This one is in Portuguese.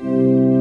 Música